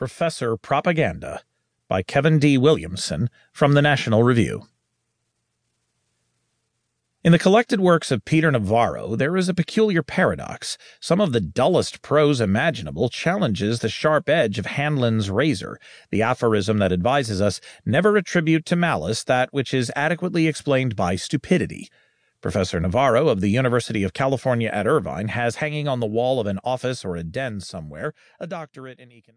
Professor Propaganda by Kevin D. Williamson from the National Review. In the collected works of Peter Navarro, there is a peculiar paradox. Some of the dullest prose imaginable challenges the sharp edge of Hanlon's razor, the aphorism that advises us never attribute to malice that which is adequately explained by stupidity. Professor Navarro of the University of California at Irvine has hanging on the wall of an office or a den somewhere a doctorate in economics.